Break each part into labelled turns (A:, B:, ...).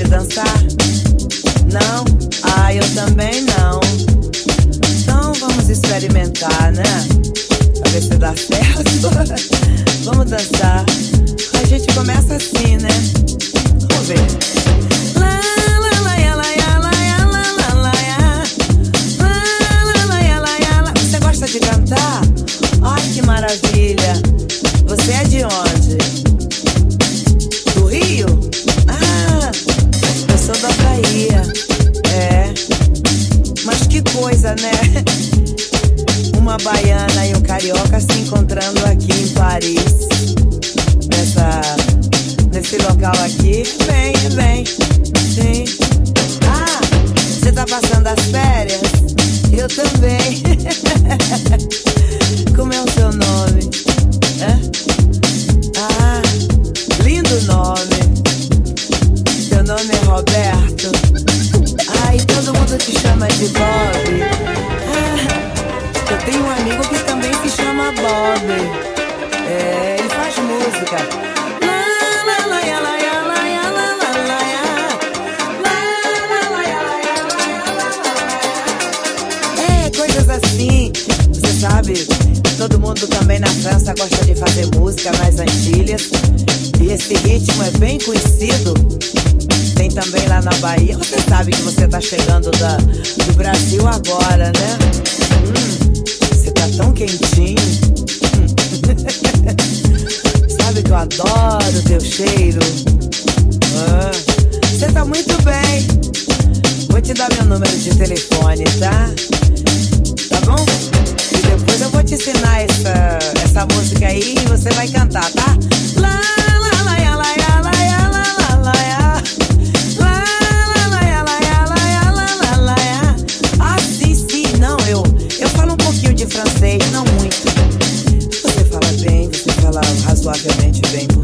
A: sabe dançar? Não? Ah, eu também não. Então vamos experimentar, né? Pra ver se dá certo. vamos dançar. A gente começa assim, né? Vamos ver. Você gosta de cantar? Ai, que maravilha. Uma baiana e um carioca se encontrando aqui em Paris. Nessa, nesse local aqui. Vem, vem. Sim. Ah, você tá passando as férias? Eu também. música nas Antilhas. E esse ritmo é bem conhecido. Tem também lá na Bahia. Você sabe que você tá chegando da, do Brasil agora, né? Hum, você tá tão quentinho. sabe que eu adoro teu cheiro. Ah, Você tá muito bem. Vou te dar meu número de telefone, tá? Tá bom? E depois eu vou te ensinar essa, essa música aí e você vai cantar, tá? Lá, lá, lá, lá, lá, lá, lá, lá, lá, lá. Ah, um francês, não muito. Você fala bem, você fala razoavelmente bem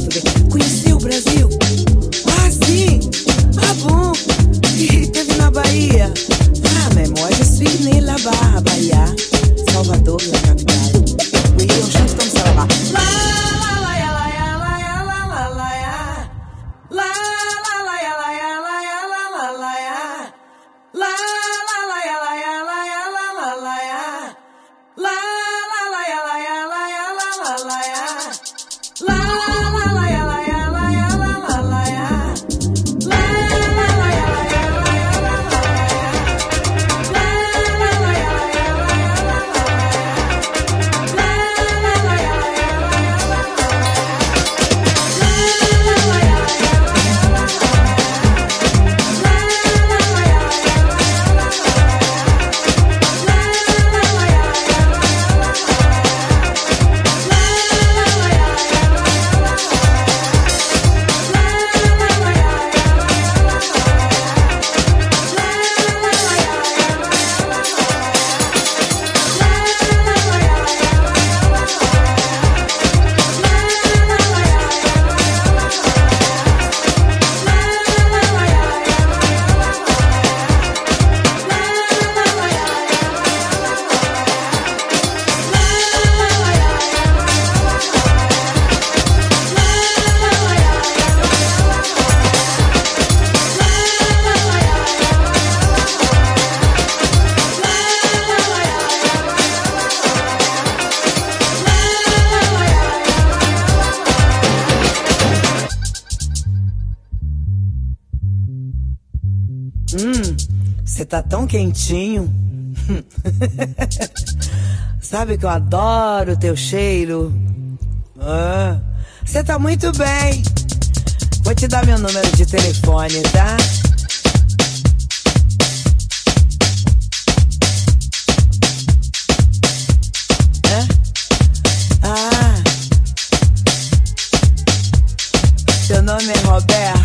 A: quentinho. Sabe que eu adoro o teu cheiro. Ah, Você tá muito bem. Vou te dar meu número de telefone, tá? Hã? Ah. Seu nome é Roberto.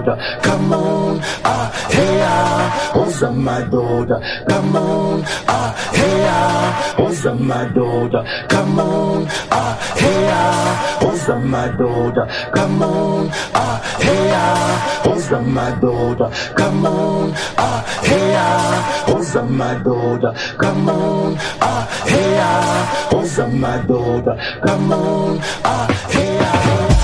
A: Madoda, come on, ah, hey ah, Oza Madoda, come on, ah, hey ah, Oza Madoda, come on, ah, hey ah, Oza Madoda, come on, ah, hey ah, Oza Madoda, come on, ah, hey ah, Oza Madoda, come on, ah, hey ah, Oza Madoda, come on, ah, hey ah,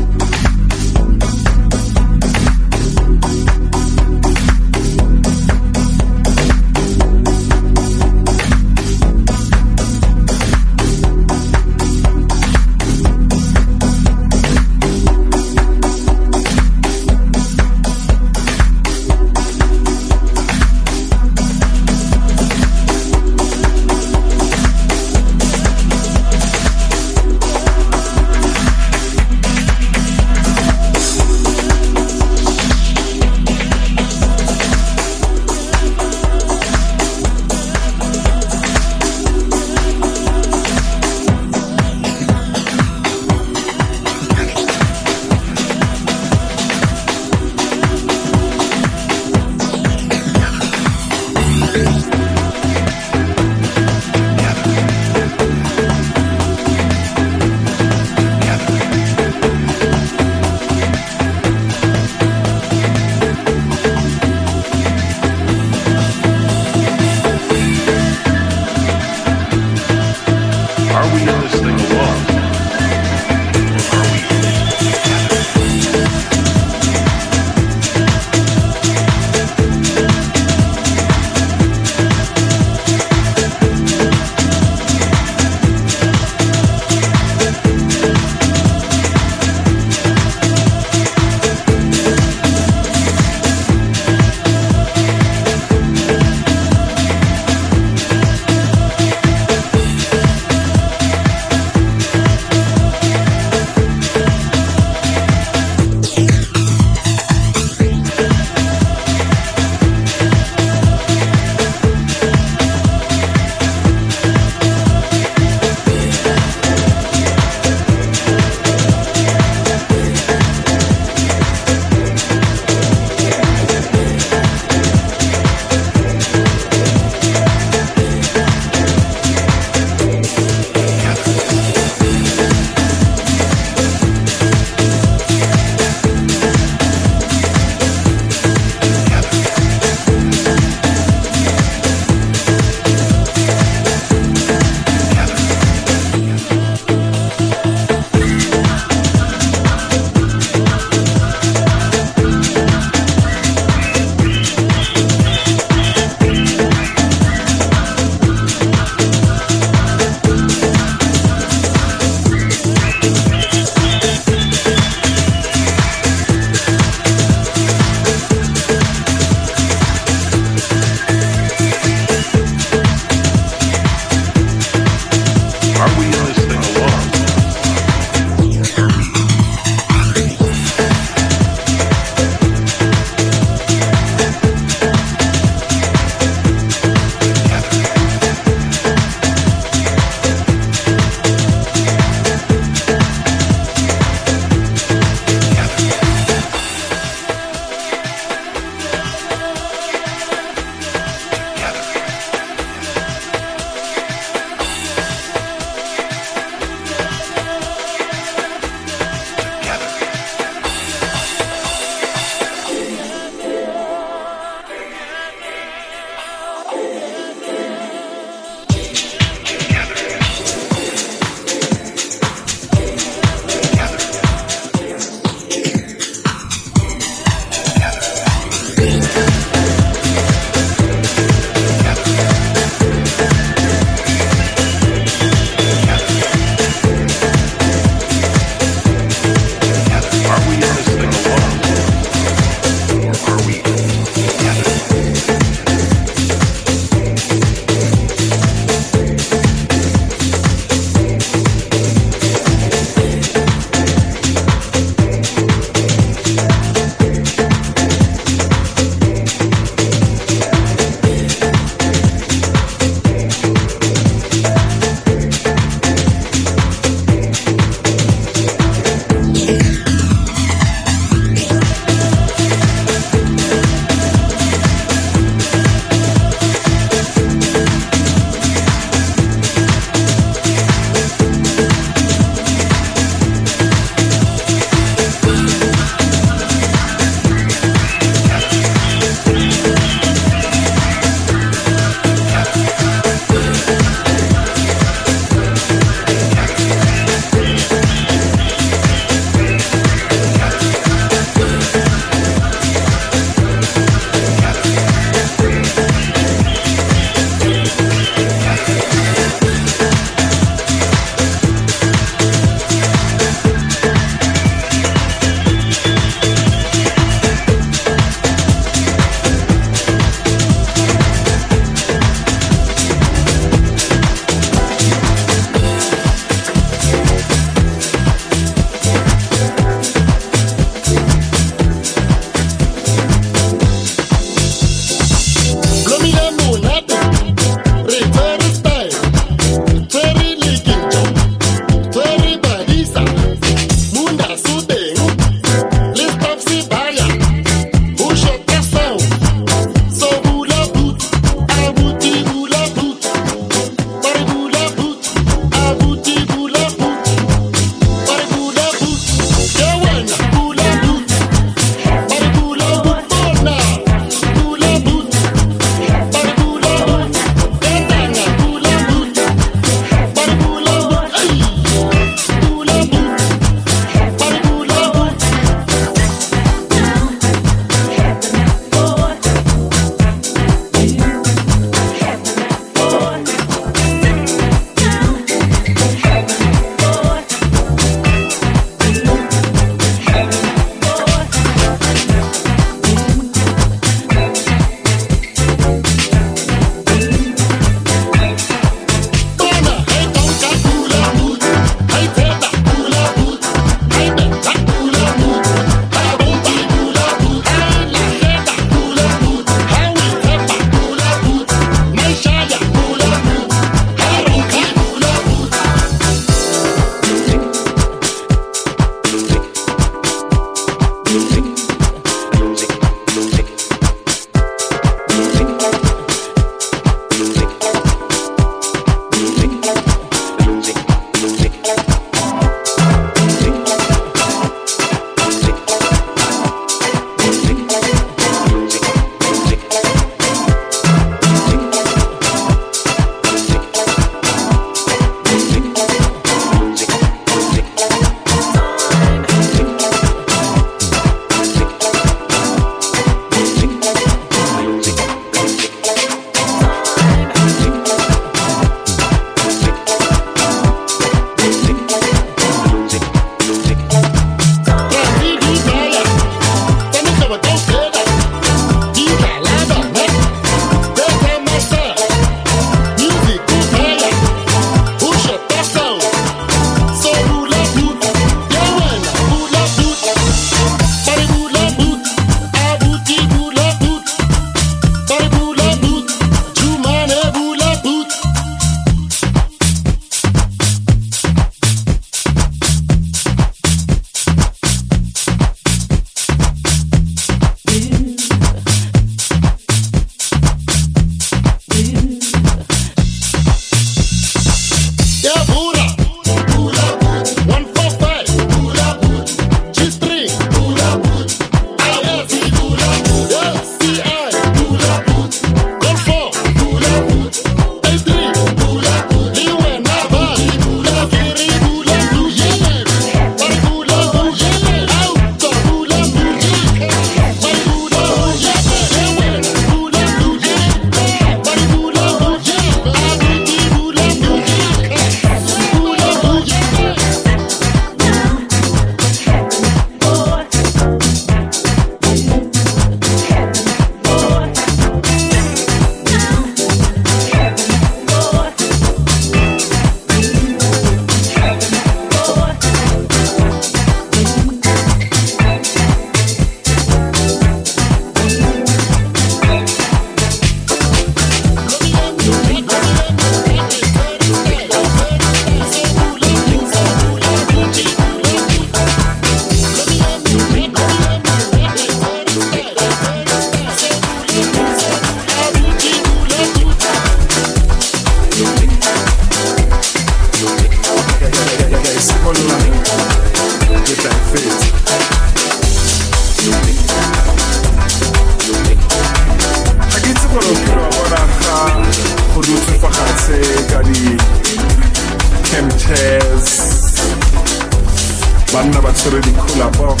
A: through the cooler box.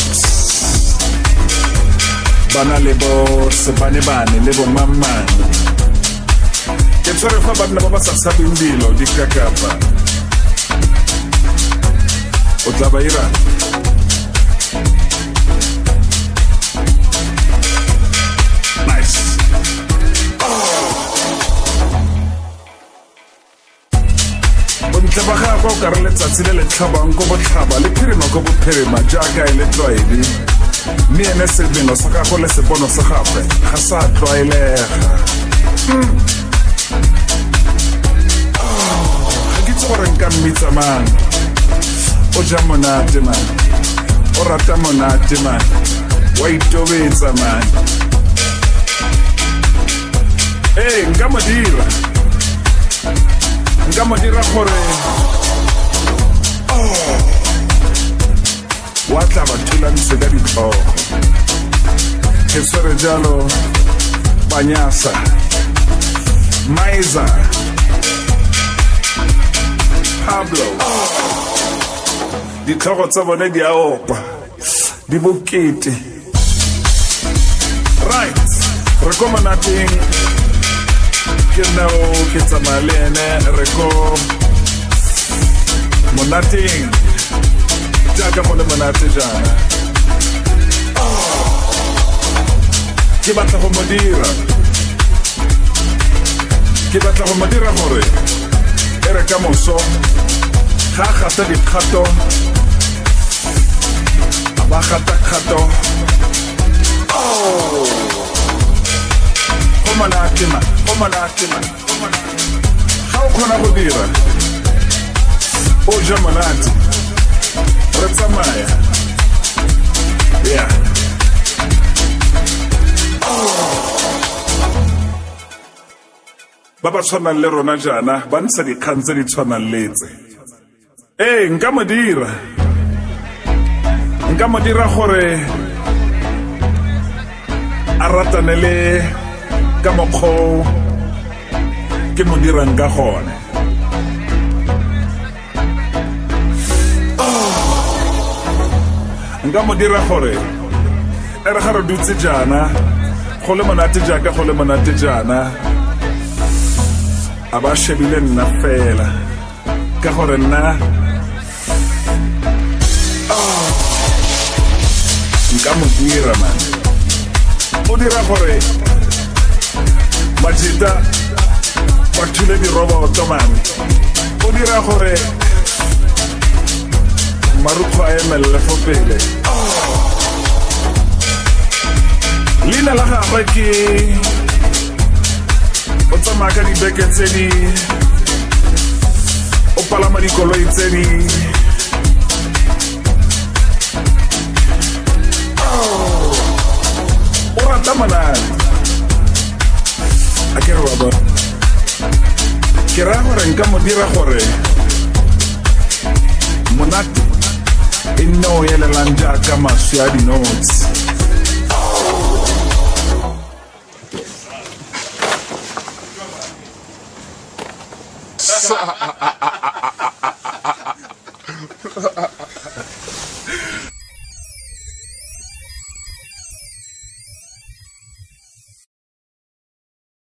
A: Bana le bo sebanebane le bo mamane. Ke tshwere fa banna ba ba sa tshabeng dilo dikakapa o tla ba irang kwa o kare letsatsi le le tlhabang ko botlhaba le phirima ko bophirima jaaka e le tlwaedi. Mme ene sebino sa gago le sepono sa gape ga sa tlwaelega. Hmm. Ah, ga ke itse gore nka mmitsa mang? O ja monate man.
B: O rata monate man. Wa itobetsa man. Ee nka mo dira. Nka mo dira gore oh, wa tla ba thulantshe ka ditlhogo ke tshwere jalo banyasa. Miser pablo. Ditlhogo tsa bone di a opa di bokete. Right. Re ko monateng. Ke nao ke tsamaya le ene re ko monateng jaaka go le monate jaana ke batla go mo dira ke batla go mo gore e re ka moso ga gata dikgato o ja monate. Re tsamaya. Yeah. ba ba tshwanang le rona jaana ba ntsha dikgang tse di tshwanang letse ee nka mo dira. Nka mo dira gore a ratane le ka mokgwa ke mo dirang ka gone. Nka mo dira gore e re ga re dutse jaana go le monate jaaka go le monate jaana. A ba shebile nna fela. Ka gore nna nka mo dira man. O dira gore majita ba thule diroboto man. O dira gore marukgo a emelele fo pele leina la gagwe ke o tsamaya ka dibeke tse di o palama dikoloi tse di. O rata monate a ke re wa bona. Ke raya gore nka mo dira gore monate inoyela lanjaka maso ya dinotsi
C: sa